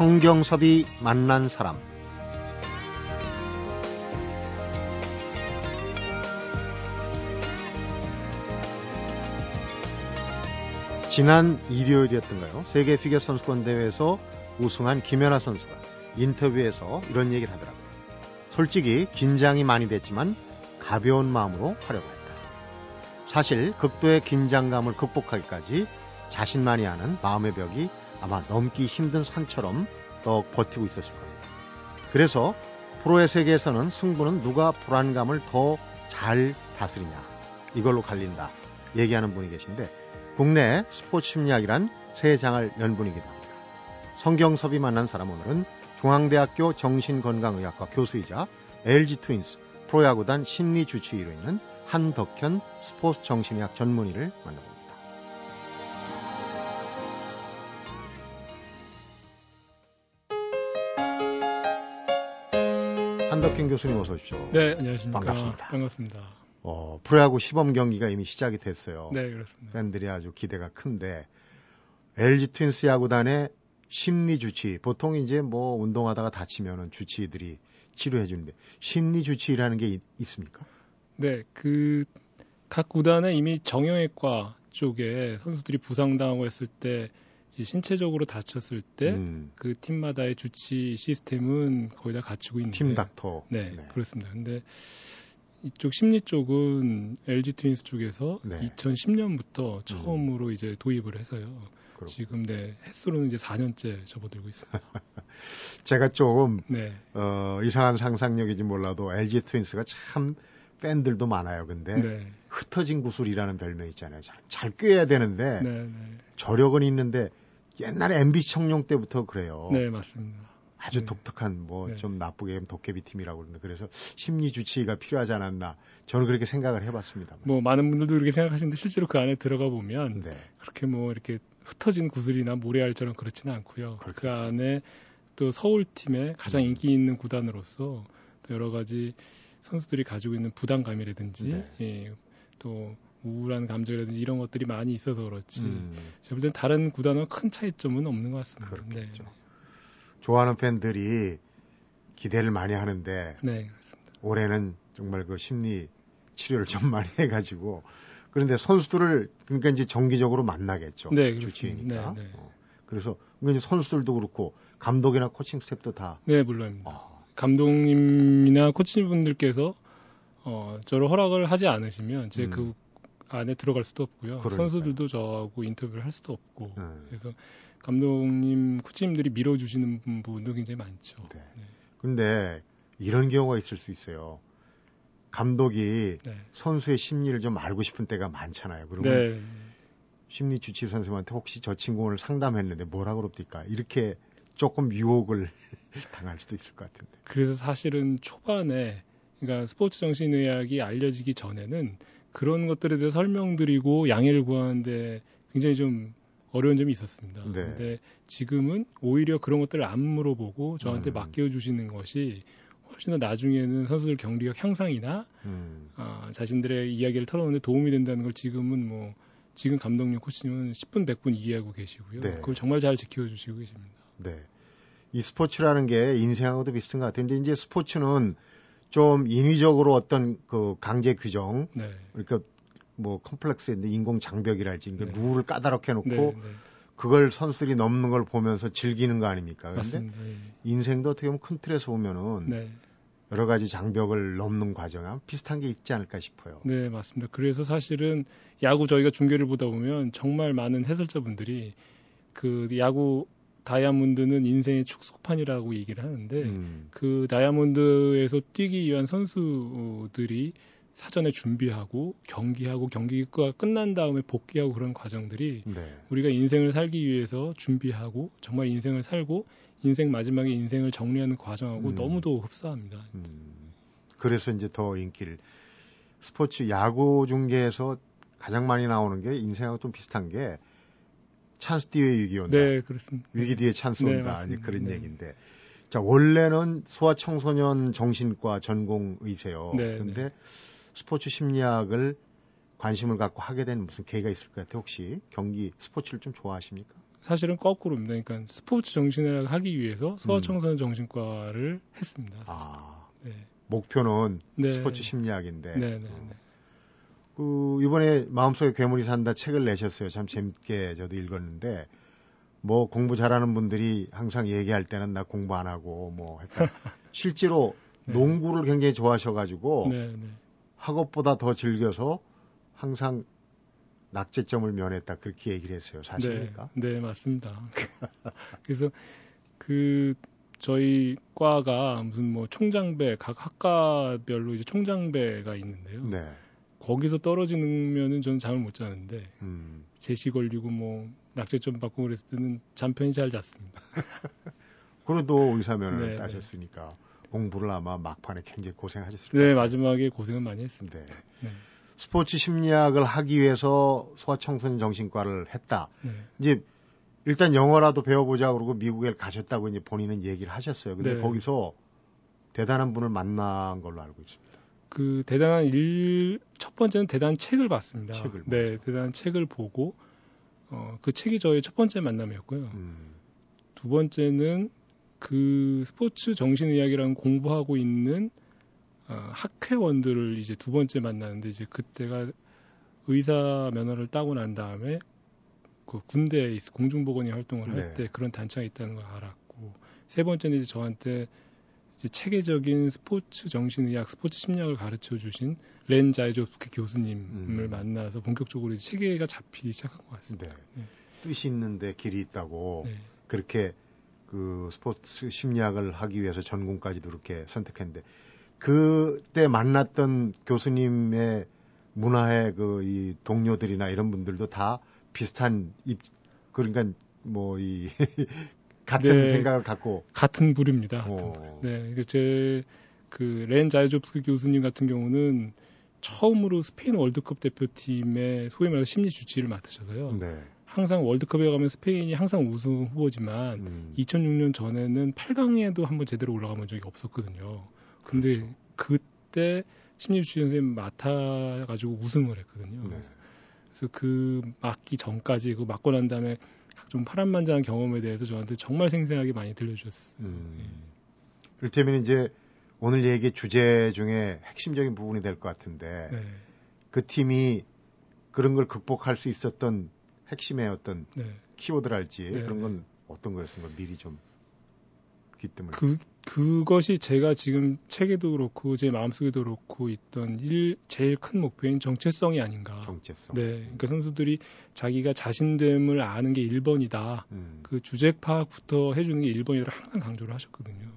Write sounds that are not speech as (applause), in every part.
성경섭이 만난 사람 지난 일요일이었던가요? 세계 피겨 선수권 대회에서 우승한 김연아 선수가 인터뷰에서 이런 얘기를 하더라고요. 솔직히 긴장이 많이 됐지만 가벼운 마음으로 하려고 했다. 사실 극도의 긴장감을 극복하기까지 자신만이 아는 마음의 벽이 아마 넘기 힘든 산처럼 더 버티고 있었을 겁니다. 그래서 프로의 세계에서는 승부는 누가 불안감을 더 잘 다스리냐 이걸로 갈린다 얘기하는 분이 계신데 국내 스포츠 심리학이란 새 장을 연 분이기도 합니다. 성경섭이 만난 사람 오늘은 중앙대학교 정신건강의학과 교수이자 LG 트윈스 프로야구단 심리 주치의로 있는 한덕현 스포츠 정신의학 전문의를 만나봅니다. 한덕현 교수님 어서 오십시오. 네, 안녕하십니까. 반갑습니다. 반갑습니다. 어, 프로야구 시범 경기가 이미 시작이 됐어요. 네, 그렇습니다. 팬들이 아주 기대가 큰데 LG 트윈스 야구단의 심리 주치 보통 이제 뭐 운동하다가 다치면은 주치의들이 치료해 주는데 심리 주치의라는 게 있, 있습니까? 네, 그 각 구단에 이미 정형외과 쪽에 선수들이 부상당하고 했을 때 신체적으로 다쳤을 때그 음, 팀마다의 주치 시스템은 거의 다 갖추고 있는데 팀 닥터. 네, 그렇습니다. 근데 이쪽 심리 쪽은 LG 트윈스 쪽에서 네. 2010년부터 처음으로 이제 도입을 해서요. 그렇고. 지금 네 횟수로는 이제 4년째 접어들고 있습니다. (laughs) 제가 조금 네, 어, 이상한 상상력이지 몰라도 LG 트윈스가 참 팬들도 많아요. 근데 네, 흩어진 구슬이라는 별명 있잖아요. 잘, 잘 꿰야 되는데 네, 네, 저력은 있는데 옛날에 MB 청룡 때부터 그래요. 네, 맞습니다. 아주 네. 독특한 뭐 네. 좀 나쁘게 하면 도깨비 팀이라고 그러는데 그래서 심리 주치의가 필요하지 않았나 저는 그렇게 생각을 해봤습니다. 뭐 많은 분들도 그렇게 생각하시는데 실제로 그 안에 들어가 보면 네, 그렇게 뭐 이렇게 흩어진 구슬이나 모래알처럼 그렇지는 않고요. 그 그렇겠죠. 안에 또 서울 팀의 가장 음. 인기 있는 구단으로서 또 여러 가지 선수들이 가지고 있는 부담감이라든지 네. 예, 또 우울한 감정이라든지 이런 것들이 많이 있어서 그렇지. 음, 제가 볼땐 다른 구단과 큰 차이점은 없는 것 같습니다. 그렇겠죠. 좋아하는 팬들이 기대를 많이 하는데 네, 네. 올해는 정말 그 심리 치료를 좀 (laughs) 많이 해가지고 그런데 선수들을 그러니까 이제 정기적으로 만나겠죠. 네. 주치의니까. 네, 네. 어, 그래서 그러니까 이제 선수들도 그렇고 감독이나 코칭 스텝도 다 네, 물론입니다. 어, 감독님이나 코치분들께서 어, 저를 허락을 하지 않으시면 제 음. 그 안에 들어갈 수도 없고요. 그러니까요. 선수들도 저하고 인터뷰를 할 수도 없고. 음. 그래서 감독님, 코치님들이 밀어주시는 분도 굉장히 많죠. 네. 네. 근데 이런 경우가 있을 수 있어요. 감독이 네. 선수의 심리를 좀 알고 싶은 때가 많잖아요. 그러면 네. 심리 주치 선생님한테 혹시 저 친구 오늘 상담했는데 뭐라 그럽니까? 이렇게 조금 유혹을 (laughs) 당할 수도 있을 것 같은데. 그래서 사실은 초반에 그러니까 스포츠 정신의학이 알려지기 전에는 그런 것들에 대해서 설명드리고 양해를 구하는데 굉장히 좀 어려운 점이 있었습니다. 네. 근데 지금은 오히려 그런 것들을 안 물어보고 저한테 음. 맡겨 주시는 것이 훨씬 더 나중에는 선수들 경기력 향상이나 음, 아, 자신들의 이야기를 털어놓는데 도움이 된다는 걸 지금은 뭐 지금 감독님 코치님은 10분 100분 이해하고 계시고요. 네. 그걸 정말 잘 지켜주시고 계십니다. 네. 이 스포츠라는 게 인생하고도 비슷한 것. 근데 이제 스포츠는 좀 인위적으로 어떤 그 강제 규정, 네. 그러니까 뭐 컴플렉스인데 인공 장벽이랄지 그 네. 룰을 까다롭게 해놓고 네, 네. 그걸 선수들이 넘는 걸 보면서 즐기는 거 아닙니까? 그런데. 예. 인생도 어떻게 보면 큰 틀에서 보면은 네. 여러 가지 장벽을 넘는 과정과 비슷한 게 있지 않을까 싶어요. 네, 맞습니다. 그래서 사실은 야구 저희가 중계를 보다 보면 정말 많은 해설자분들이 그 야구 다이아몬드는 인생의 축소판이라고 얘기를 하는데 음, 그 다이아몬드에서 뛰기 위한 선수들이 사전에 준비하고 경기하고 경기가 끝난 다음에 복귀하고 그런 과정들이 네. 우리가 인생을 살기 위해서 준비하고 정말 인생을 살고 인생 마지막에 인생을 정리하는 과정하고 음. 너무도 흡사합니다. 음, 그래서 이제 더 인기를 스포츠 야구 중계에서 가장 많이 나오는 게 인생하고 좀 비슷한 게 찬스 뒤에 위기 온다. 네, 그렇습니다. 위기 뒤에 찬스 네, 온다. 맞습니다. 그런 네. 얘기인데. 자, 원래는 소아청소년 정신과 전공의세요. 네, 근데 스포츠 심리학을 관심을 갖고 하게 된 무슨 계기가 있을 것 같아요. 혹시 경기 스포츠를 좀 좋아하십니까? 사실은 거꾸로입니다. 그러니까 스포츠 정신을 하기 위해서 소아청소년 음. 정신과를 했습니다. 아, 네. 목표는 네. 스포츠 심리학인데. 네, 네, 네. 어. 그 이번에 마음속에 괴물이 산다 책을 내셨어요. 참 재밌게 저도 읽었는데 뭐 공부 잘하는 분들이 항상 얘기할 때는 나 공부 안 하고 뭐 했다. (laughs) 실제로 네. 농구를 굉장히 좋아하셔가지고 네, 네. 학업보다 더 즐겨서 항상 낙제점을 면했다 그렇게 얘기를 했어요. 사실입니까? 네, 네 맞습니다. (laughs) 그래서 그 저희 과가 무슨 뭐 총장배 각 학과별로 이제 총장배가 있는데요. 네. 거기서 떨어지면은 저는 잠을 못 자는데 음. 제시 걸리고 뭐 낙제점 받고 그랬을 때는 잠 편히 잘 잤습니다. (laughs) 그래도 의사면을 네, 따셨으니까 공부를 아마 막판에 굉장히 고생하셨을 거예요. 네, 마지막에 고생은 많이 했습니다. 네. 네. 스포츠 심리학을 하기 위해서 소아청소년 정신과를 했다. 네. 이제 일단 영어라도 배워보자 그러고 미국에 가셨다고 이제 본인은 얘기를 하셨어요. 근데 네. 거기서 대단한 분을 만난 걸로 알고 있습니다. 그 대단한 일 첫 번째는 대단한 책을 봤습니다. 책을 네, 대단한 책을 보고 어, 그 책이 저의 첫 번째 만남이었고요. 음. 두 번째는 그 스포츠 정신의학이라는 공부하고 있는 어, 학회원들을 이제 두 번째 만나는데 이제 그때가 의사 면허를 따고 난 다음에 그 군대에 공중보건이 활동을 할때 네. 그런 단체가 있다는 걸 알았고 세 번째는 이제 저한테 체계적인 스포츠 정신의학, 스포츠 심리학을 가르쳐 주신 렌 자이조스키 교수님을 음. 만나서 본격적으로 체계가 잡히기 시작한 것 같습니다. 네. 네. 뜻이 있는데 길이 있다고 네. 그렇게 그 스포츠 심리학을 하기 위해서 전공까지도 그렇게 선택했는데 그때 만났던 교수님의 문화의 그 이 동료들이나 이런 분들도 다 비슷한 입 그러니까 뭐 이 (laughs) 같은 네, 생각을 갖고 같은 부류입니다. 어. 네, 제그 렌 자이조프스키 교수님 같은 경우는 처음으로 스페인 월드컵 대표팀의 소위 말해서 심리 주치를 맡으셔서요. 네. 항상 월드컵에 가면 스페인이 항상 우승 후보지만 음. 2006년 전에는 8강에도 한번 제대로 올라가본 적이 없었거든요. 근데 그렇죠. 그때 심리 주치 선생님 맡아가지고 우승을 했거든요. 네. 그래서, 그래서 그 맞기 전까지 그 맞고 난 다음에 각종 파란만장한 경험에 대해서 저한테 정말 생생하게 많이 들려주셨어요. 음. 예. 그렇다면 이제 오늘 얘기 주제 중에 핵심적인 부분이 될 것 같은데 네. 그 팀이 그런 걸 극복할 수 있었던 핵심의 어떤 네. 키워드랄지 네. 그런 건 어떤 거였습니까? 미리 좀 기뜸을. 그 그것이 제가 지금 책에도 그렇고 제 마음속에도 그렇고 있던 일 제일 큰 목표인 정체성이 아닌가. 정체성. 네. 그러니까 선수들이 자기가 자신됨을 아는 게 1번이다. 음. 그 주제 파악부터 해 주는 게 1번이라고 항상 강조를 하셨거든요.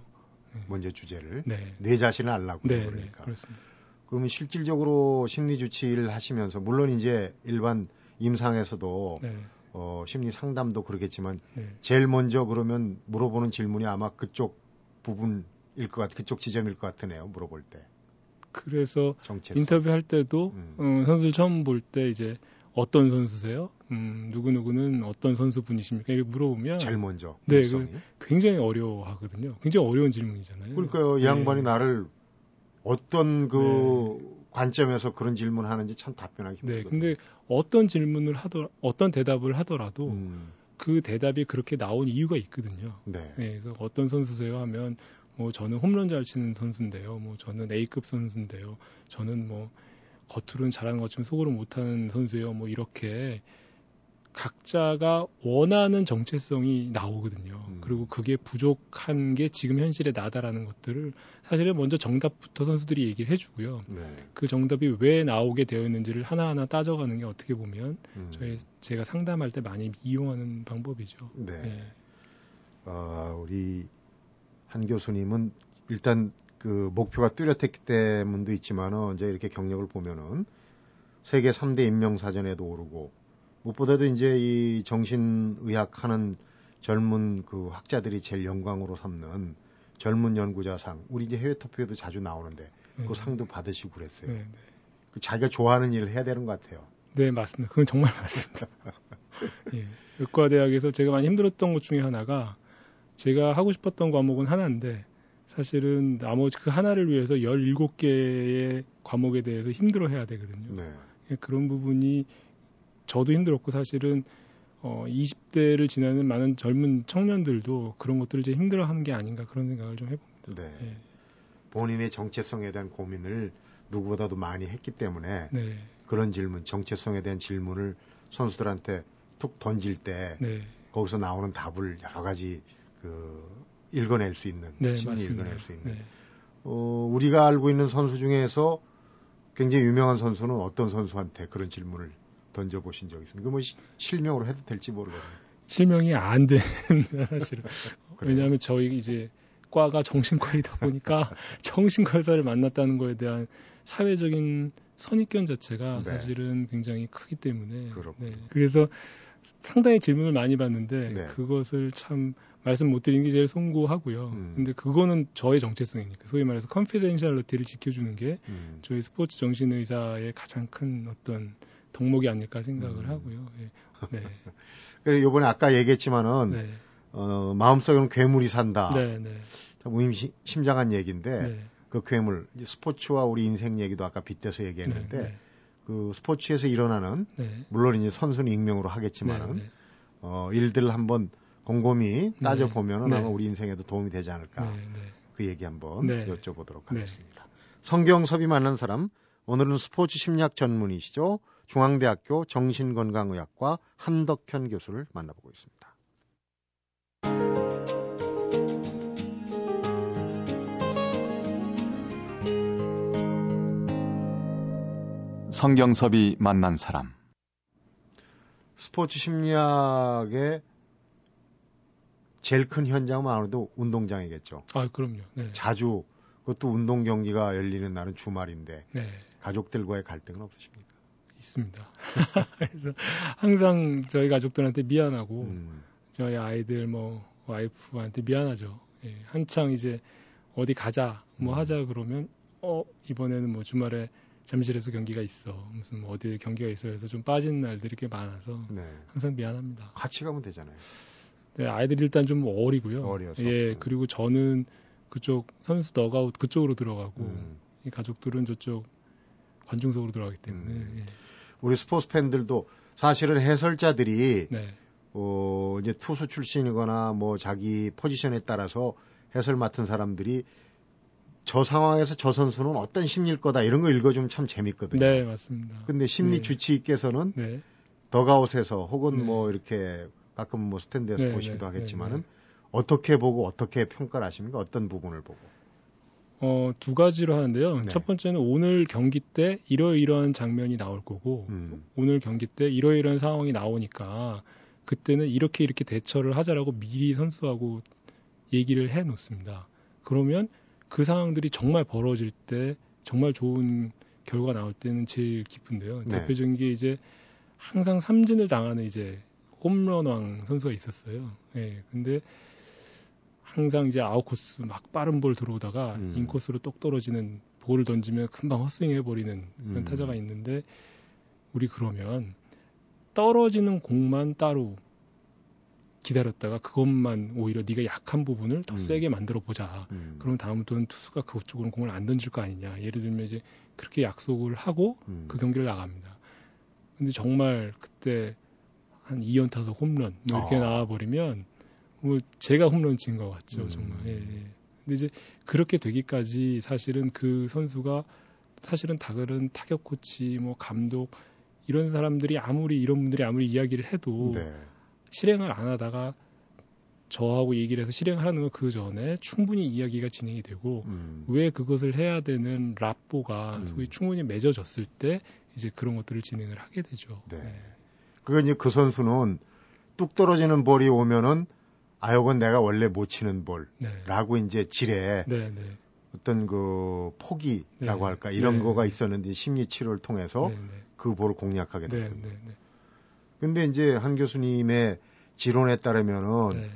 네. 먼저 주제를. 네. 내 자신을 알라고. 네, 네. 그러니까. 네, 그렇습니다. 그러면 실질적으로 심리 주치 를 하시면서 물론 이제 일반 임상에서도 네. 어, 심리 상담도 그러겠지만 네. 제일 먼저 그러면 물어보는 질문이 아마 그쪽 부분일 것 같, 그쪽 지점일 것 같으네요. 물어볼 때. 그래서 정체성. 인터뷰할 때도 음. 어, 선수를 처음 볼 때 이제 어떤 선수세요? 음, 누구누구는 어떤 선수분이십니까? 이렇게 물어보면 제일 먼저. 네, 그 굉장히 어려워하거든요. 굉장히 어려운 질문이잖아요. 그러니까요. 이 양반이 네. 나를 어떤 그 네. 관점에서 그런 질문을 하는지 참 답변하기 힘들어요. 네, 근데 어떤 질문을 하더 어떤 대답을 하더라도 음. 그 대답이 그렇게 나온 이유가 있거든요. 네. 네. 그래서 어떤 선수세요 하면 뭐 저는 홈런 잘 치는 선수인데요. 뭐 저는 A급 선수인데요. 저는 뭐 겉으로는 잘하는 것처럼 속으로 못하는 선수예요. 뭐 이렇게 각자가 원하는 정체성이 나오거든요. 음. 그리고 그게 부족한 게 지금 현실의 나다라는 것들을 사실은 먼저 정답부터 선수들이 얘기를 해주고요. 네. 그 정답이 왜 나오게 되어 있는지를 하나하나 따져가는 게 어떻게 보면 음. 저희 제가 상담할 때 많이 이용하는 방법이죠. 네. 네. 어, 우리 한 교수님은 일단 그 목표가 뚜렷했기 때문도 있지만 은 이제 이렇게 경력을 보면은 세계 3대 인명사전에도 오르고 무엇보다도 이제 이 정신의학 하는 젊은 그 학자들이 제일 영광으로 삼는 젊은 연구자상 우리 이제 해외 토표에도 자주 나오는데 그 네. 상도 받으시고 그랬어요. 네, 네. 그 자기가 좋아하는 일을 해야 되는 것 같아요. 네 맞습니다. 그건 정말 (laughs) 맞습니다. 예, 의과대학에서 제가 많이 힘들었던 것 중에 하나가 제가 하고 싶었던 과목은 하나인데 사실은 나머지 그 하나를 위해서 17개의 과목에 대해서 힘들어 해야 되거든요. 네. 예, 그런 부분이 저도 힘들었고 사실은 어, 20대를 지나는 많은 젊은 청년들도 그런 것들을 이제 힘들어하는 게 아닌가 그런 생각을 좀 해봅니다. 네. 예. 본인의 정체성에 대한 고민을 누구보다도 많이 했기 때문에 네. 그런 질문, 정체성에 대한 질문을 선수들한테 툭 던질 때 네. 거기서 나오는 답을 여러 가지 그 읽어낼 수 있는 네, 심리 맞습니다. 읽어낼 수 있는 네. 어, 우리가 알고 있는 선수 중에서 굉장히 유명한 선수는 어떤 선수한테 그런 질문을 던져보신 적 있습니까? 뭐 시, 실명으로 해도 될지 모르거든요. 실명이 안 되는 (laughs) 사실은. 왜냐하면 저희 이제 과가 정신과이다 보니까 (laughs) 정신과 의사를 만났다는 거에 대한 사회적인 선입견 자체가 네. 사실은 굉장히 크기 때문에 네. 그래서 상당히 질문을 많이 받는데 네. 그것을 참 말씀 못 드리는 게 제일 송구하고요. 음. 근데 그거는 저의 정체성이니까 소위 말해서 confidentiality를 지켜주는 게 음. 저희 스포츠 정신 의사의 가장 큰 어떤 덕목이 아닐까 생각을 음. 하고요. 예. 네. (laughs) 그래 요번에 아까 얘기했지만은 네. 어, 마음속에는 괴물이 산다. 네, 네. 참 의미심장한 얘기인데 네. 그 괴물 스포츠와 우리 인생 얘기도 아까 빗대서 얘기했는데 네, 네. 그 스포츠에서 일어나는 네. 물론 이제 선수는 익명으로 하겠지만은. 어 일들을 한번 곰곰이 따져 보면은 아마 우리 인생에도 도움이 되지 않을까 그 얘기 한번 여쭤보도록 하겠습니다. 성경섭이 만난 사람 오늘은 스포츠 심리학 전문이시죠 중앙대학교 정신건강의학과 한덕현 교수를 만나보고 있습니다. 성경섭이 만난 사람. 스포츠 심리학의 제일 큰 현장은 아무래도 운동장이겠죠. 아, 그럼요. 네. 자주 그것도 운동 경기가 열리는 날은 주말인데 네. 가족들과의 갈등은 없으십니까? 있습니다. (laughs) 그래서 항상 저희 가족들한테 미안하고 음. 저희 아이들 뭐 와이프한테 미안하죠. 예, 한창 이제 어디 가자 뭐 음. 하자 그러면 어 이번에는 뭐 주말에 잠실에서 경기가 있어. 무슨 뭐 어디에 경기가 있어 해서 좀 빠진 날들이 꽤 많아서 네. 항상 미안합니다. 같이 가면 되잖아요. 네, 아이들이 일단 좀 어리고요. 어려서. 예, 음. 그리고 저는 그쪽 선수 너가웃 그쪽으로 들어가고 음. 이 가족들은 저쪽 관중석으로 들어가기 때문에 음. 예. 우리 스포츠 팬들도 사실은 해설자들이 네. 어, 이제 투수 출신이거나 뭐 자기 포지션에 따라서 해설 맡은 사람들이 저 상황에서 저 선수는 어떤 심리일 거다 이런 거 읽어주면 참 재밌거든요. 네, 맞습니다. 근데 심리 네. 주치의께서는 네. 더가웃에서 혹은 네. 뭐 이렇게 가끔 뭐 스탠드에서 네, 보시기도 네, 하겠지만은 네, 어떻게 보고 어떻게 평가를 하십니까? 어떤 부분을 보고? 어, 두 가지로 하는데요. 첫 번째는 오늘 경기 때 이러이러한 장면이 나올 거고 음. 오늘 경기 때 이러이러한 상황이 나오니까 그때는 이렇게 이렇게 대처를 하자라고 미리 선수하고 얘기를 해 놓습니다. 그러면 그 상황들이 정말 벌어질 때 정말 좋은 결과 나올 때는 제일 기쁜데요. 네. 대표적인 게 이제 항상 삼진을 당하는 이제 홈런왕 선수가 있었어요. 예. 네, 근데 항상 이제 아웃코스 막 빠른 볼 들어오다가 음. 인코스로 똑 떨어지는 볼을 던지면 금방 헛스윙 해버리는 그런 음. 타자가 있는데 우리 그러면 떨어지는 공만 따로 기다렸다가 그것만 오히려 네가 약한 부분을 더 음. 세게 만들어 보자. 음. 그럼 다음부터는 투수가 그쪽으로 공을 안 던질 거 아니냐. 예를 들면 이제 그렇게 약속을 하고 음. 그 경기를 나갑니다. 근데 정말 그때 한 2연 타석 홈런 뭐 이렇게 아. 나와 버리면 뭐 제가 홈런 친 것 같죠, 음. 정말. 예, 예. 근데 이제 그렇게 되기까지 사실은 그 선수가 사실은 다른 타격 코치, 뭐 감독 이런 사람들이 아무리 이런 분들이 아무리 이야기를 해도 네. 실행을 안 하다가 저하고 얘기를 해서 실행하는 걸그 전에 충분히 이야기가 진행이 되고 음. 왜 그것을 해야 되는 랍보가 음. 소위 충분히 맺어졌을 때 이제 그런 것들을 진행을 하게 되죠. 네. 네. 그건 이제 그 선수는 뚝 떨어지는 볼이 오면은 아, 요건 내가 원래 못 치는 볼라고 네. 이제 지레 네, 네. 어떤 그 포기라고 네. 할까 이런 네. 거가 있었는데 심리 치료를 통해서 그 볼을 공략하게 됐거든요. 근데 이제 한 교수님의 지론에 따르면은 네.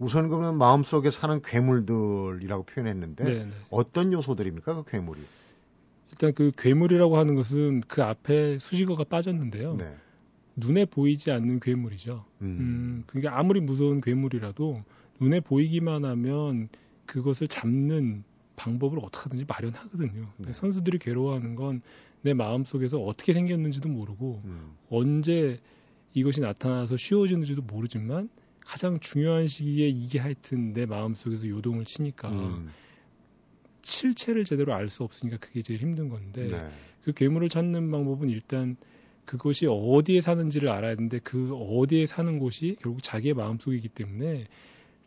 우선 그러면 마음속에 사는 괴물들이라고 표현했는데 네, 네. 어떤 요소들입니까 그 괴물이? 일단 그 괴물이라고 하는 것은 그 앞에 수식어가 빠졌는데요. 네. 눈에 보이지 않는 괴물이죠. 음. 음, 그게 아무리 무서운 괴물이라도 눈에 보이기만 하면 그것을 잡는 방법을 어떻게 하든지 마련하거든요. 네. 선수들이 괴로워하는 건 내 마음 속에서 어떻게 생겼는지도 모르고 음. 언제 이것이 나타나서 쉬워지는지도 모르지만 가장 중요한 시기에 이게 하여튼 내 마음 속에서 요동을 치니까 음. 실체를 제대로 알 수 없으니까 그게 제일 힘든 건데 네. 그 괴물을 찾는 방법은 일단 그것이 어디에 사는지를 알아야 되는데 그 어디에 사는 곳이 결국 자기의 마음속이기 때문에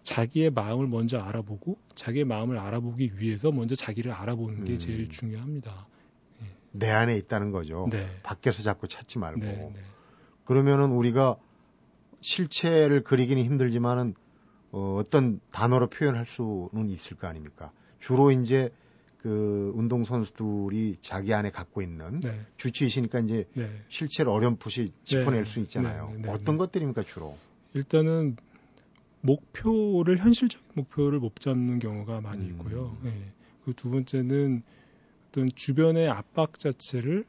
자기의 마음을 먼저 알아보고 자기의 마음을 알아보기 위해서 먼저 자기를 알아보는 게 음. 제일 중요합니다. 예. 내 안에 있다는 거죠. 네. 밖에서 자꾸 찾지 말고. 네, 네. 그러면은 우리가 실체를 그리기는 힘들지만은 어, 어떤 단어로 표현할 수는 있을 거 아닙니까? 주로 이제 그 운동 선수들이 자기 안에 갖고 있는 네. 주치의시니까 이제 네. 실체를 어렴풋이 짚어낼 네. 수 있잖아요. 네, 네, 어떤 것들입니까 주로? 일단은 목표를 현실적인 목표를 못 잡는 경우가 많이 음. 있고요. 네. 그두 번째는 어떤 주변의 압박 자체를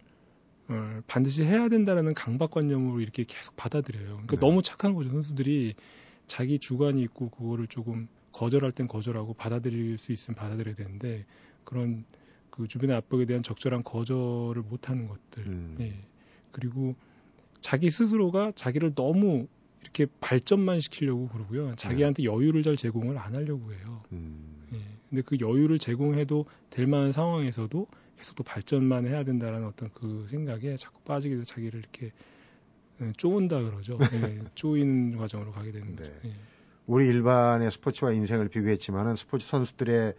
어, 반드시 해야 된다라는 강박관념으로 이렇게 계속 받아들여요. 그러니까 네. 너무 착한 거죠. 선수들이 자기 주관이 있고 그거를 조금 거절할 땐 거절하고 받아들일 수 있으면 받아들여야 되는데 그런 그 주변의 압박에 대한 적절한 거절을 못하는 것들. 음. 예. 그리고 자기 스스로가 자기를 너무 이렇게 발전만 시키려고 그러고요. 자기한테 네. 여유를 잘 제공을 안 하려고 해요. 음. 예. 근데 그 여유를 제공해도 될 만한 상황에서도 계속 또 발전만 해야 된다라는 어떤 그 생각에 자꾸 빠지게 돼서 자기를 이렇게 예, 쪼은다 그러죠. (laughs) 예, 쪼이는 과정으로 가게 되는 네. 거죠. 예. 우리 일반의 스포츠와 인생을 비교했지만은 스포츠 선수들의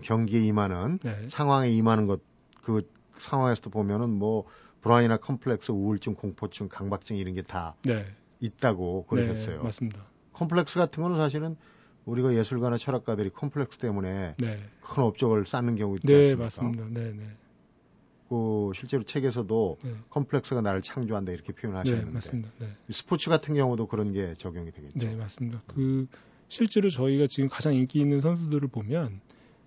경기에 임하는 네. 상황에 임하는 것 그 상황에서도 보면은 뭐 불안이나 컴플렉스, 우울증, 공포증, 강박증 이런 게다 네. 있다고 그러셨어요. 네, 맞습니다. 컴플렉스 같은 거는 사실은 우리가 예술가나 철학가들이 컴플렉스 때문에 네. 큰 업적을 쌓는 경우 있지 네, 맞습니다. 네, 네. 그 실제로 책에서도 네. 컴플렉스가 나를 창조한다 이렇게 표현하셨는데 네, 맞습니다. 네. 스포츠 같은 경우도 그런 게 적용이 되겠죠. 네, 맞습니다. 그 실제로 저희가 지금 가장 인기 있는 선수들을 보면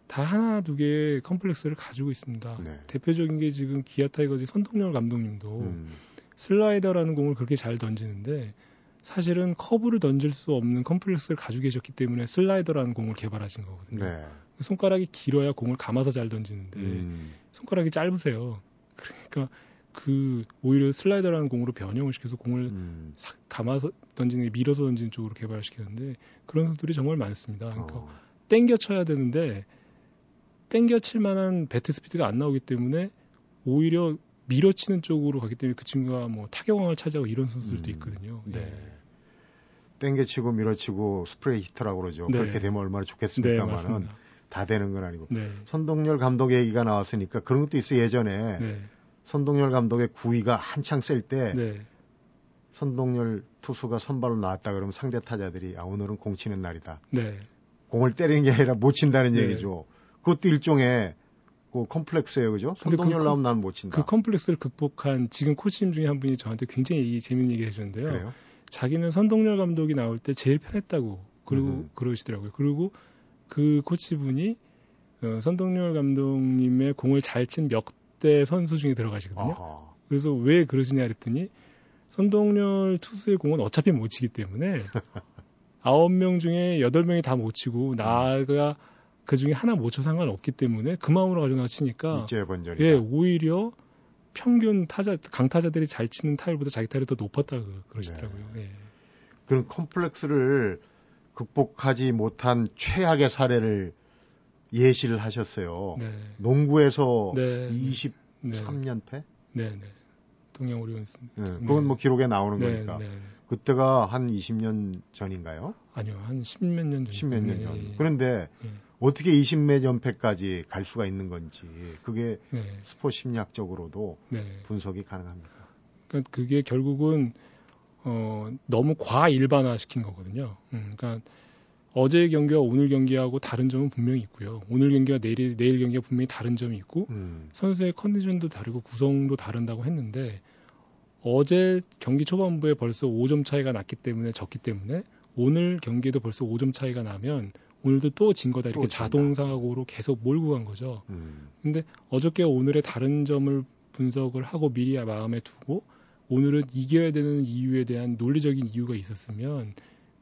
다 하나 두 개의 컴플렉스를 가지고 있습니다. 네. 대표적인 게 지금 기아 타이거즈 선동열 감독님도 음. 슬라이더라는 공을 그렇게 잘 던지는데 사실은 커브를 던질 수 없는 컴플렉스를 가지고 계셨기 때문에 슬라이더라는 공을 개발하신 거거든요. 네. 손가락이 길어야 공을 감아서 잘 던지는데 음. 손가락이 짧으세요. 그러니까 그 오히려 슬라이더라는 공으로 변형을 시켜서 공을 음. 싹 감아서 던지는 게 밀어서 던지는 쪽으로 개발시켰는데 그런 선수들이 정말 많습니다. 그러니까 어. 땡겨 쳐야 되는데 땡겨 칠 만한 배트 스피드가 안 나오기 때문에 오히려 밀어치는 쪽으로 가기 때문에 그 친구가 뭐 타격왕을 차지하고 이런 선수들도 음. 있거든요. 네. 예. 땡겨치고 밀어치고 스프레이 히터라고 그러죠. 네. 그렇게 되면 얼마나 좋겠습니까만은 네, 다 되는 건 아니고. 네. 선동열 감독 얘기가 나왔으니까 그런 것도 있어 예전에 네. 선동열 감독의 구위가 한창 셀때 네. 선동열 투수가 선발로 나왔다 그러면 상대 타자들이 아 오늘은 공 치는 날이다. 네. 공을 때리는 게 아니라 못 친다는 얘기죠. 그것도 일종의 그 컴플렉스예요, 그죠? 선동열 그 나오면 난못 친다. 그 컴플렉스를 극복한 지금 코치님 중에 한 분이 저한테 굉장히 재밌는 얘기 해주는데요. 그래요? 자기는 선동열 감독이 나올 때 제일 편했다고 그리고 음. 그러시더라고요. 그리고 그 코치분이 어, 선동열 감독님의 공을 잘 친 몇 대 선수 중에 들어가시거든요. 아하. 그래서 왜 그러시냐 그랬더니 선동열 투수의 공은 어차피 못 치기 때문에 (laughs) 아홉 명 중에 여덟 명이 다 못 치고 나가 그 중에 하나 못 쳐 상관없기 때문에 그 마음으로 가지고 나치니까 예 오히려 평균 타자 강타자들이 잘 치는 타율보다 자기 타율이 더 높았다 그러시더라고요. 네. 예. 그런 컴플렉스를 극복하지 못한 최악의 사례를 예시를 하셨어요. 네. 농구에서 네. 23년 패? 네, 네. 동양 오리온스. 네, 그건 뭐 기록에 나오는 네, 거니까. 네. 그때가 한 20년 전인가요? 아니요, 한 10몇 년 전. 10몇 년 전. 그런데 예. 어떻게 20몇 연패까지 갈 수가 있는 건지 그게 네. 스포츠 심리학적으로도 네. 분석이 가능합니다. 그러니까 그게 결국은 어, 너무 과일반화 시킨 거거든요. 음, 그러니까 어제 경기와 오늘 경기하고 다른 점은 분명히 있고요. 오늘 경기와 내일, 내일 경기가 분명히 다른 점이 있고 음. 선수의 컨디션도 다르고 구성도 다른다고 했는데 어제 경기 초반부에 벌써 5점 차이가 났기 때문에 졌기 때문에 오늘 경기에도 벌써 5점 차이가 나면 오늘도 또 진 거다 이렇게 자동사고로 계속 몰고 간 거죠. 음. 근데 어저께 오늘의 다른 점을 분석을 하고 미리 마음에 두고 오늘은 이겨야 되는 이유에 대한 논리적인 이유가 있었으면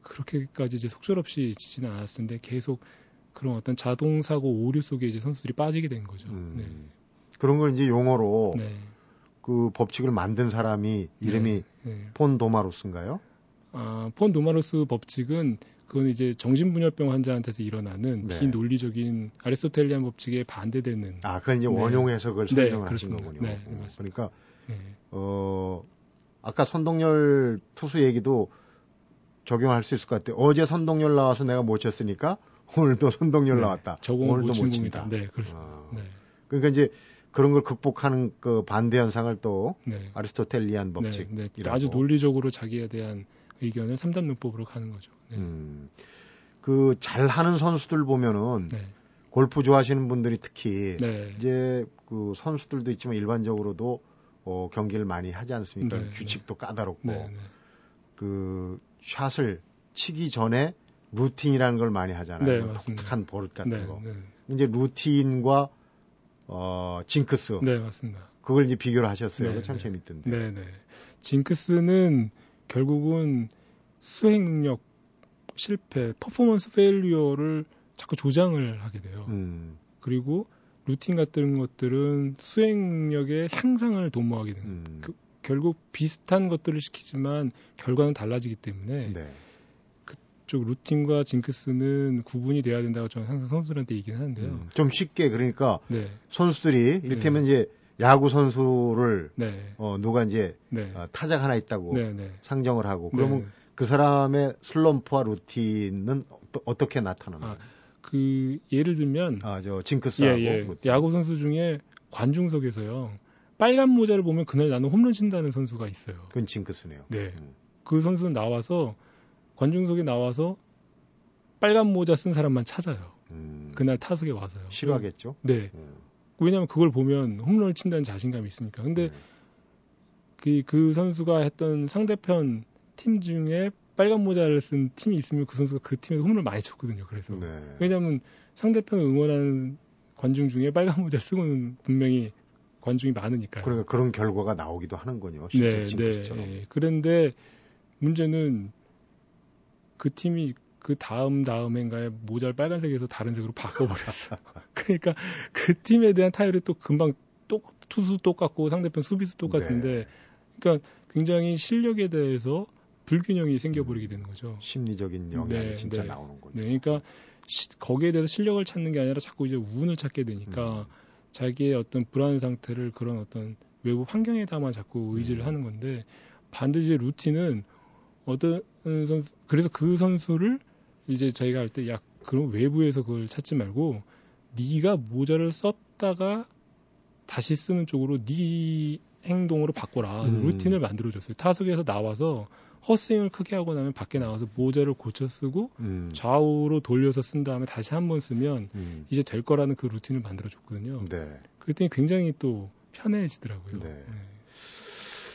그렇게까지 이제 속절없이 지지는 않았을 텐데 계속 그런 어떤 자동사고 오류 속에 이제 선수들이 빠지게 된 거죠. 음. 네. 그런 걸 이제 용어로 네. 그 법칙을 만든 사람이 이름이 네, 네. 폰 도마로스인가요? 아, 폰 도마로스 법칙은 그건 이제 정신분열병 환자한테서 일어나는 네. 비논리적인 아리스토텔리안 법칙에 반대되는. 아, 그건 이제 네. 원용 해석을 네, 설명을 하신 거군요. 네, 네, 그러니까 어 아까 선동열 투수 얘기도 적용할 수 있을 것 같아요. 어제 선동열 나와서 내가 못 쳤으니까 오늘도 선동열 나왔다. 오늘도 못 친다. 네, 그렇습니다. 아. 그러니까 이제 그런 걸 극복하는 그 반대 현상을 또 아리스토텔리안 법칙. 네, 아주 논리적으로 자기에 대한 의견을 3단 문법으로 가는 거죠. 네. 음, 그 잘하는 선수들 보면은 네. 골프 좋아하시는 분들이 특히 네. 이제 그 선수들도 있지만 일반적으로도 어, 경기를 많이 하지 않습니까? 네, 규칙도 네. 까다롭고 네, 그 샷을 치기 전에 루틴이라는 걸 많이 하잖아요. 독특한 버릇 같은 거. 이제 루틴과 어, 징크스. 네, 맞습니다. 그걸 이제 비교를 하셨어요. 참 재밌던데. 네, 네. 징크스는 결국은 수행 능력 실패, performance failure를 자꾸 조장을 하게 돼요. 음. 그리고 루틴 같은 것들은 수행력의 향상을 도모하게 되는 음. 그, 결국 비슷한 것들을 시키지만 결과는 달라지기 때문에 네. 그쪽 루틴과 징크스는 구분이 돼야 된다고 저는 항상 선수들한테 얘기는 하는데요. 음. 좀 쉽게 그러니까 네. 선수들이 이를테면 네. 이제 야구 선수를 네. 어, 누가 이제 네. 어, 타작 하나 있다고 네, 네. 상정을 하고 그러면 네. 그 사람의 슬럼프와 루틴은 어, 떻게 나타나나요? 아, 그 예를 들면 아저 징크스하고 예, 예. 야구 선수 중에 관중석에서요 빨간 모자를 보면 그날 나는 홈런 친다는 선수가 있어요. 그건 징크스네요. 네, 음. 그 선수는 나와서 관중석에 나와서 빨간 모자 쓴 사람만 찾아요. 음. 그날 타석에 와서요. 싫어하겠죠? 네. 음. 왜냐하면 그걸 보면 홈런을 친다는 자신감이 있으니까. 근데 네. 그, 그 선수가 했던 상대편 팀 중에 빨간 모자를 쓴 팀이 있으면 그 선수가 그 팀에서 홈런을 많이 쳤거든요. 그래서 네. 왜냐하면 상대편을 응원하는 관중 중에 빨간 모자 쓰고는 분명히 관중이 많으니까요. 그러니까 그런 결과가 나오기도 하는군요. 네, 네, 네. 그런데 문제는 그 팀이 그 다음 다음 해인가에 모자를 빨간색에서 다른 색으로 바꿔버렸어. (laughs) 그러니까 그 팀에 대한 타율이 또 금방 또 투수 똑같고 상대편 수비수 똑같은데, 네. 그러니까 굉장히 실력에 대해서 불균형이 생겨버리게 되는 거죠. 심리적인 영향이 네, 진짜 네. 나오는군요. 네, 그러니까 시, 거기에 대해서 실력을 찾는 게 아니라 자꾸 이제 운을 찾게 되니까 음. 자기의 어떤 불안 상태를 그런 어떤 외부 환경에다만 자꾸 의지를 음. 하는 건데 반드시 루틴은 어떤 선수 그래서 그 선수를 이제 저희가 할 때 야 그럼 외부에서 그걸 찾지 말고 네가 모자를 썼다가 다시 쓰는 쪽으로 네 행동으로 바꿔라 음. 루틴을 만들어줬어요 타석에서 나와서 헛스윙을 크게 하고 나면 밖에 나가서 모자를 고쳐 쓰고 음. 좌우로 돌려서 쓴 다음에 다시 한 번 쓰면 음. 이제 될 거라는 그 루틴을 만들어줬거든요. 네. 그랬더니 굉장히 또 편해지더라고요. 네. 네.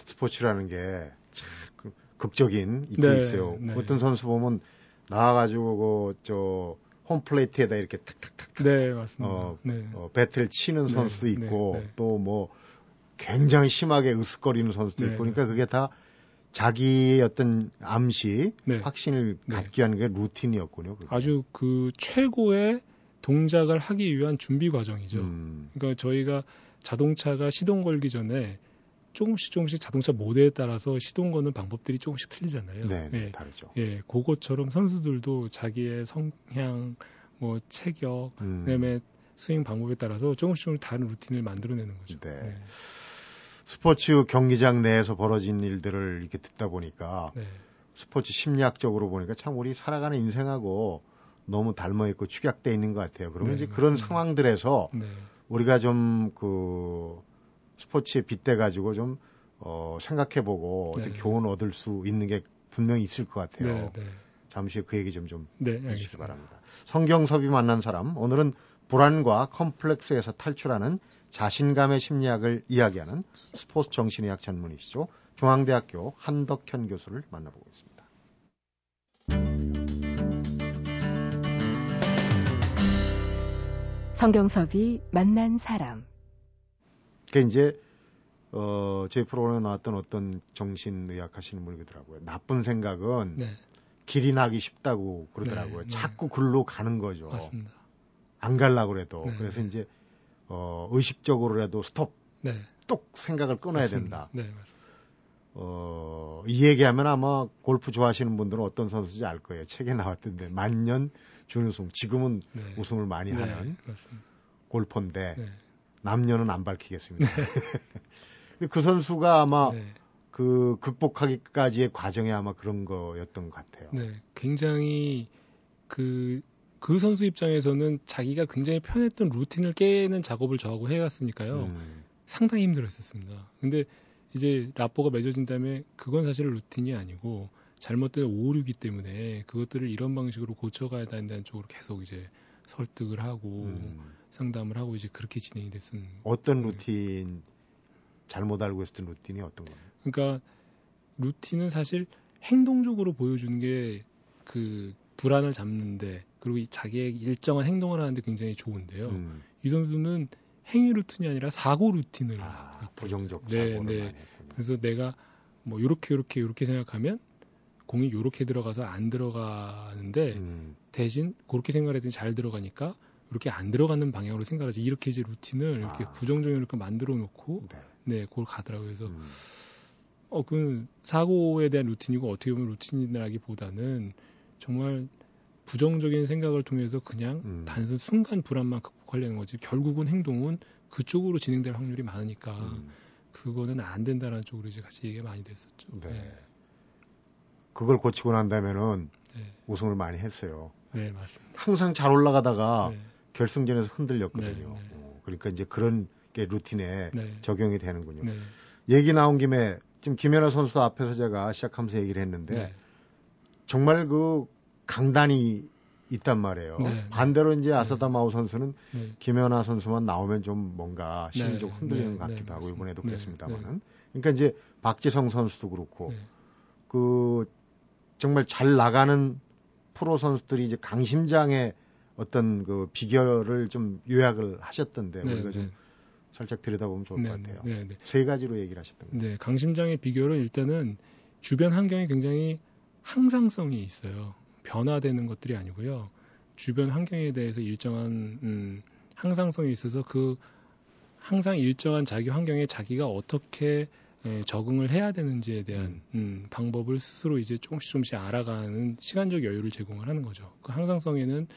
스포츠라는 게참 극적인 입이 네. 있어요. 네. 어떤 선수 보면 나와가지고 그저 홈플레이트에다 이렇게 탁탁탁 네 맞습니다. 어, 네. 어, 배틀 치는 네, 선수도 네, 있고 네, 또뭐 굉장히 심하게 으쓱거리는 선수도 있고 그러니까 그게 다 자기의 어떤 암시 확신을 갖기 위한 게 루틴이었군요. 그게. 아주 그 최고의 동작을 하기 위한 준비 과정이죠. 음. 그러니까 저희가 자동차가 시동 걸기 전에 조금씩 조금씩 자동차 모델에 따라서 시동 거는 방법들이 조금씩 틀리잖아요. 네, 네, 다르죠. 예, 그것처럼 선수들도 자기의 성향, 뭐 체격, 음. 그다음에 스윙 방법에 따라서 조금씩 조금씩 다른 루틴을 만들어내는 거죠. 네. 네. 스포츠 경기장 내에서 벌어진 일들을 이렇게 듣다 보니까 네. 스포츠 심리학적으로 보니까 참 우리 살아가는 인생하고 너무 닮아 있고 축약돼 있는 것 같아요. 그러면 네, 이제. 그런 상황들에서 네. 우리가 좀그 스포츠에 빗대 가지고 좀 어, 생각해보고 네. 어떻게 교훈 얻을 수 있는 게 분명히 있을 것 같아요. 네, 네. 잠시 그 얘기 좀좀 네, 해주시기 바랍니다. 성경섭이 만난 사람 오늘은 불안과 컴플렉스에서 탈출하는 자신감의 심리학을 이야기하는 스포츠 정신의학 전문이시죠. 중앙대학교 한덕현 교수를 만나보고 있습니다. 성경섭이 만난 사람 그게 이제 어 저희 프로그램에 나왔던 어떤 정신의학 하시는 분이 그러더라고요. 나쁜 생각은 네. 길이 나기 쉽다고 그러더라고요. 네, 네. 자꾸 글로 가는 거죠. 맞습니다. 안 갈라고 그래도 네. 그래서 이제 어 의식적으로라도 스톱. 네. 뚝 생각을 끊어야 맞습니다. 된다. 네, 맞습니다. 어, 이 얘기하면 아마 골프 좋아하시는 분들은 어떤 선수인지 알 거예요. 책에 나왔던데 만년 준우승. 지금은 네. 우승을 많이 네, 하는. 골퍼인데 네. 남녀는 안 밝히겠습니다. 네. (laughs) 그 선수가 아마 네. 그 극복하기까지의 과정이 아마 그런 거였던 것 같아요. 네, 굉장히 그그 그 선수 입장에서는 자기가 굉장히 편했던 루틴을 깨는 작업을 저하고 해왔으니까요. 음. 상당히 힘들었었습니다. 근데 이제 라포가 맺어진 다음에 그건 사실 루틴이 아니고 잘못된 오류기 때문에 그것들을 이런 방식으로 고쳐가야 된다는 쪽으로 계속 이제 설득을 하고 음. 상담을 하고 이제 그렇게 진행이 됐습니다. 어떤 루틴 잘못 알고 있었던 루틴이 어떤 거예요? 그러니까 루틴은 사실 행동적으로 보여주는 게 그 불안을 잡는데 그리고 자기의 일정한 행동을 하는데 굉장히 좋은데요. 음. 이 선수는 행위 루틴이 아니라 사고 루틴을 아, 부정적 네, 네. 그래서 내가 뭐 요렇게 요렇게 요렇게 생각하면 공이 요렇게 들어가서 안 들어가는데 음. 대신 그렇게 생각했더니 잘 들어가니까 이렇게 안 들어가는 방향으로 생각하지 이렇게 이제 루틴을 이렇게 아. 부정적으로 이렇게 만들어 놓고 네, 네 그걸 가더라고요. 그래서 음. 어, 그 사고에 대한 루틴이고 어떻게 보면 루틴이라기보다는 정말 부정적인 생각을 통해서 그냥 음. 단순 순간 불안만 극복하려는 거지 결국은 행동은 그쪽으로 진행될 확률이 많으니까 음. 그거는 안 된다는 쪽으로 이제 같이 얘기가 많이 됐었죠. 네. 네. 그걸 고치고 난다면은 네. 우승을 많이 했어요. 네, 맞습니다. 항상 잘 올라가다가 네. 결승전에서 흔들렸거든요. 네, 네. 어, 그러니까 이제 그런 게 루틴에 네. 적용이 되는군요. 네. 얘기 나온 김에 지금 김연아 선수 앞에서 제가 시작하면서 얘기를 했는데 정말 그 강단이 있단 말이에요. 네. 반대로 이제 아사다 마우 선수는 네. 김연아 선수만 나오면 좀 뭔가 심리 좀 흔들리는 것 같기도 하고 이번에도 그랬습니다만은 그러니까 이제 박지성 선수도 그렇고 그 정말 잘 나가는 프로 선수들이 이제 강심장의 어떤 그 비결을 좀 요약을 하셨던데 네, 우리가 좀 네. 살짝 들여다보면 좋을 네, 것 같아요. 네, 네. 세 가지로 얘기를 하셨던 거예요. 네, 강심장의 비결은 일단은 주변 환경이 굉장히 항상성이 있어요. 변화되는 것들이 아니고요. 주변 환경에 대해서 일정한 음, 항상성이 있어서 그 항상 일정한 자기 환경에 자기가 어떻게 에, 적응을 해야 되는지에 대한 음. 음, 방법을 스스로 이제 조금씩 조금씩 알아가는 시간적 여유를 제공을 하는 거죠. 그 항상성에는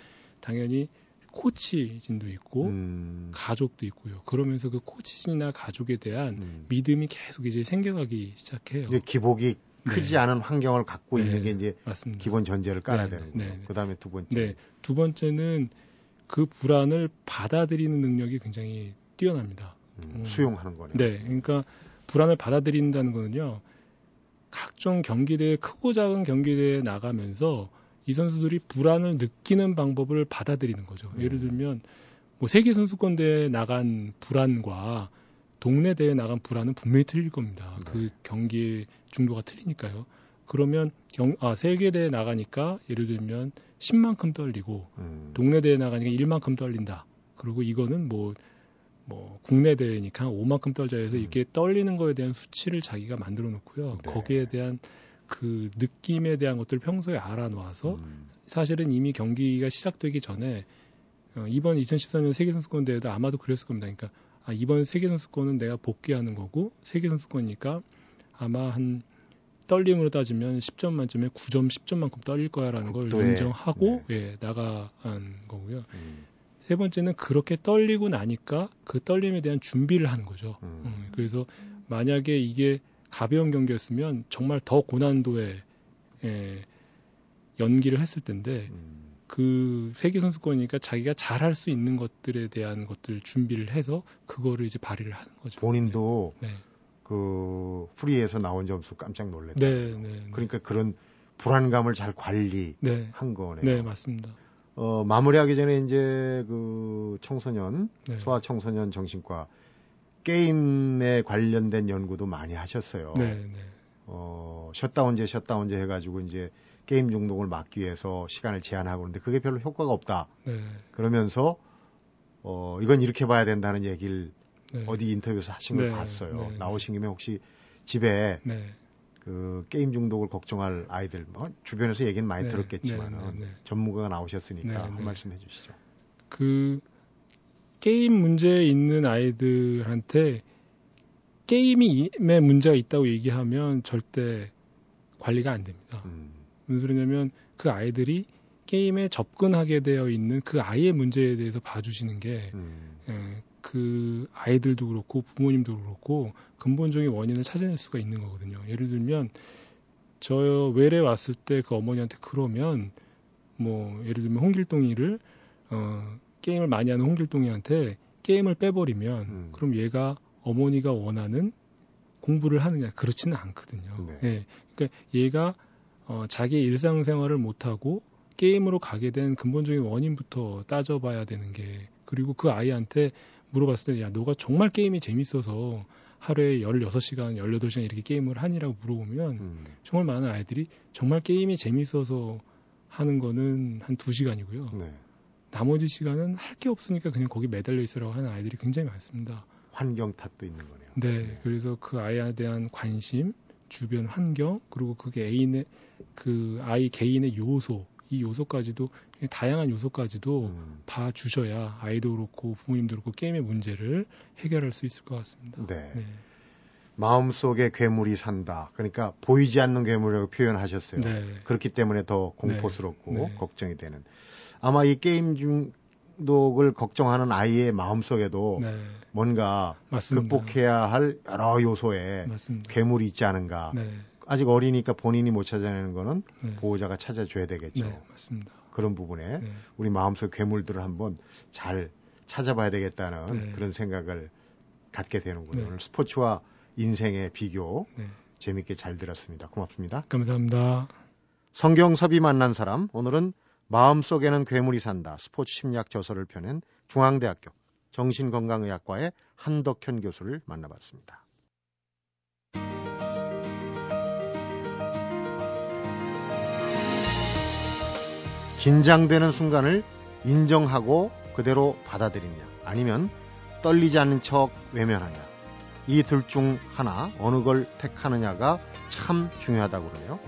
당연히 코치진도 있고 음. 가족도 있고요. 그러면서 그 코치진이나 가족에 대한 음. 믿음이 계속 이제 생겨가기 시작해요. 이제 기복이 네. 크지 않은 환경을 갖고 네. 있는 게 이제 맞습니다. 기본 전제를 깔아야 네. 되는 거예요. 네. 그다음에 두 번째. 네. 두 번째는 그 불안을 받아들이는 능력이 굉장히 뛰어납니다. 음, 음. 수용하는 거네요. 네. 그러니까 불안을 받아들인다는 거는요. 각종 경기대회 크고 작은 경기대회에 나가면서 이 선수들이 불안을 느끼는 방법을 받아들이는 거죠. 음. 예를 들면 뭐 세계 선수권 대회에 나간 불안과 동네 대회에 나간 불안은 분명히 틀릴 겁니다. 네. 그 경기의 중도가 틀리니까요. 그러면 경, 아, 세계 대회 나가니까 예를 들면 10만큼 떨리고 음. 동네 대회 나가니까 1만큼 떨린다. 그리고 이거는 뭐 뭐 국내 대회니까 5만큼 떨자 해서 음. 이렇게 떨리는 거에 대한 수치를 자기가 만들어 놓고요. 네. 거기에 대한 그 느낌에 대한 것들을 평소에 알아놓아서 음. 사실은 이미 경기가 시작되기 전에 어, 이번 2013년 세계선수권 대회도 아마도 그랬을 겁니다. 그러니까 아, 이번 세계선수권은 내가 복귀하는 거고 세계선수권이니까 아마 한 떨림으로 따지면 10점 만점에 9점, 10점만큼 떨릴 거야라는 걸 인정하고 네. 예, 나가한 거고요. 음. 세 번째는 그렇게 떨리고 나니까 그 떨림에 대한 준비를 하는 거죠. 음. 음, 그래서 만약에 이게 가벼운 경기였으면 정말 더 고난도의 에, 연기를 했을 텐데 음. 그 세계 선수권이니까 자기가 잘할 수 있는 것들에 대한 것들 준비를 해서 그거를 이제 발휘를 하는 거죠. 본인도 네. 네. 그 프리에서 나온 점수 깜짝 놀랐다. 네, 네, 네, 그러니까 그런 불안감을 잘 관리한 네. 거네요. 네, 맞습니다. 어, 마무리하기 전에 이제 그 청소년, 네. 소아 청소년 정신과 게임에 관련된 연구도 많이 하셨어요. 네, 네. 어, 셧다운제, 셧다운제 해가지고 이제 게임 중독을 막기 위해서 시간을 제한하고 그러는데 그게 별로 효과가 없다. 네. 그러면서 어, 이건 이렇게 봐야 된다는 얘기를 네. 어디 인터뷰에서 하신 걸 네, 봤어요. 네, 나오신 김에 혹시 집에 그 게임 중독을 걱정할 아이들 뭐 주변에서 얘기는 많이 네, 들었겠지만 네, 네, 네, 전문가가 나오셨으니까 네, 한 말씀 해주시죠. 그 게임 문제 있는 아이들한테 게임에 문제가 있다고 얘기하면 절대 관리가 안 됩니다. 음. 무슨 소리냐면 그 아이들이 게임에 접근하게 되어 있는 그 아이의 문제에 대해서 봐주시는 게, 음. 예, 그 아이들도 그렇고 부모님도 그렇고 근본적인 원인을 찾아낼 수가 있는 거거든요. 예를 들면, 저 외래 왔을 때 그 어머니한테 그러면, 뭐, 예를 들면 홍길동이를, 어, 게임을 많이 하는 홍길동이한테 게임을 빼버리면, 음. 그럼 얘가 어머니가 원하는 공부를 하느냐 그렇지는 않거든요. 네. 예. 그러니까 얘가 어, 자기의 일상생활을 못 하고 게임으로 가게 된 근본적인 원인부터 따져봐야 되는 게 그리고 그 아이한테 물어봤을 때 야 너가 정말 게임이 재밌어서 하루에 16시간, 18시간 이렇게 게임을 하니라고 물어보면 음. 정말 많은 아이들이 정말 게임이 재밌어서 하는 거는 한 2시간이고요. 네. 나머지 시간은 할 게 없으니까 그냥 거기 매달려 있으라고 하는 아이들이 굉장히 많습니다. 환경 탓도 있는 거네요. 네, 네. 그래서 그 아이에 대한 관심, 주변 환경, 그리고 그게 애인의 그 아이 개인의 요소, 이 요소까지도 다양한 요소까지도 음. 봐주셔야 아이도 그렇고 부모님도 그렇고 게임의 문제를 해결할 수 있을 것 같습니다. 네. 네. 마음속에 괴물이 산다. 그러니까 보이지 않는 괴물이라고 표현하셨어요. 네. 그렇기 때문에 더 공포스럽고 네. 네. 걱정이 되는. 아마 이 게임 중 독을 걱정하는 아이의 마음속에도 네. 뭔가 맞습니다. 극복해야 할 여러 요소에 맞습니다. 괴물이 있지 않은가. 네. 아직 어리니까 본인이 못 찾아내는 거는 네. 보호자가 찾아줘야 되겠죠. 네, 맞습니다. 그런 부분에 네. 우리 마음속 괴물들을 한번 잘 찾아봐야 되겠다는 네. 그런 생각을 갖게 되는군요. 오늘 스포츠와 인생의 비교 재밌게 잘 들었습니다. 고맙습니다. 감사합니다. 성경섭이 만난 사람 오늘은 마음속에는 괴물이 산다 스포츠 심리학 저서를 펴낸 중앙대학교 정신건강의학과의 한덕현 교수를 만나봤습니다. 긴장되는 순간을 인정하고 그대로 받아들이냐 아니면 떨리지 않는 척 외면하냐 이 둘 중 하나 어느 걸 택하느냐가 참 중요하다고 그러네요.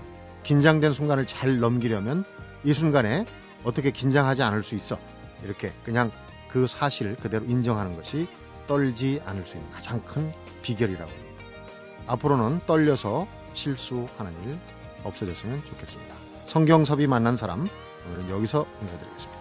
긴장된 순간을 잘 넘기려면 이 순간에 어떻게 긴장하지 않을 수 있어. 이렇게 그냥 그 사실을 그대로 인정하는 것이 떨지 않을 수 있는 가장 큰 비결이라고 합니다. 앞으로는 떨려서 실수하는 일 없어졌으면 좋겠습니다. 성경섭이 만난 사람 오늘은 여기서 인사드리겠습니다.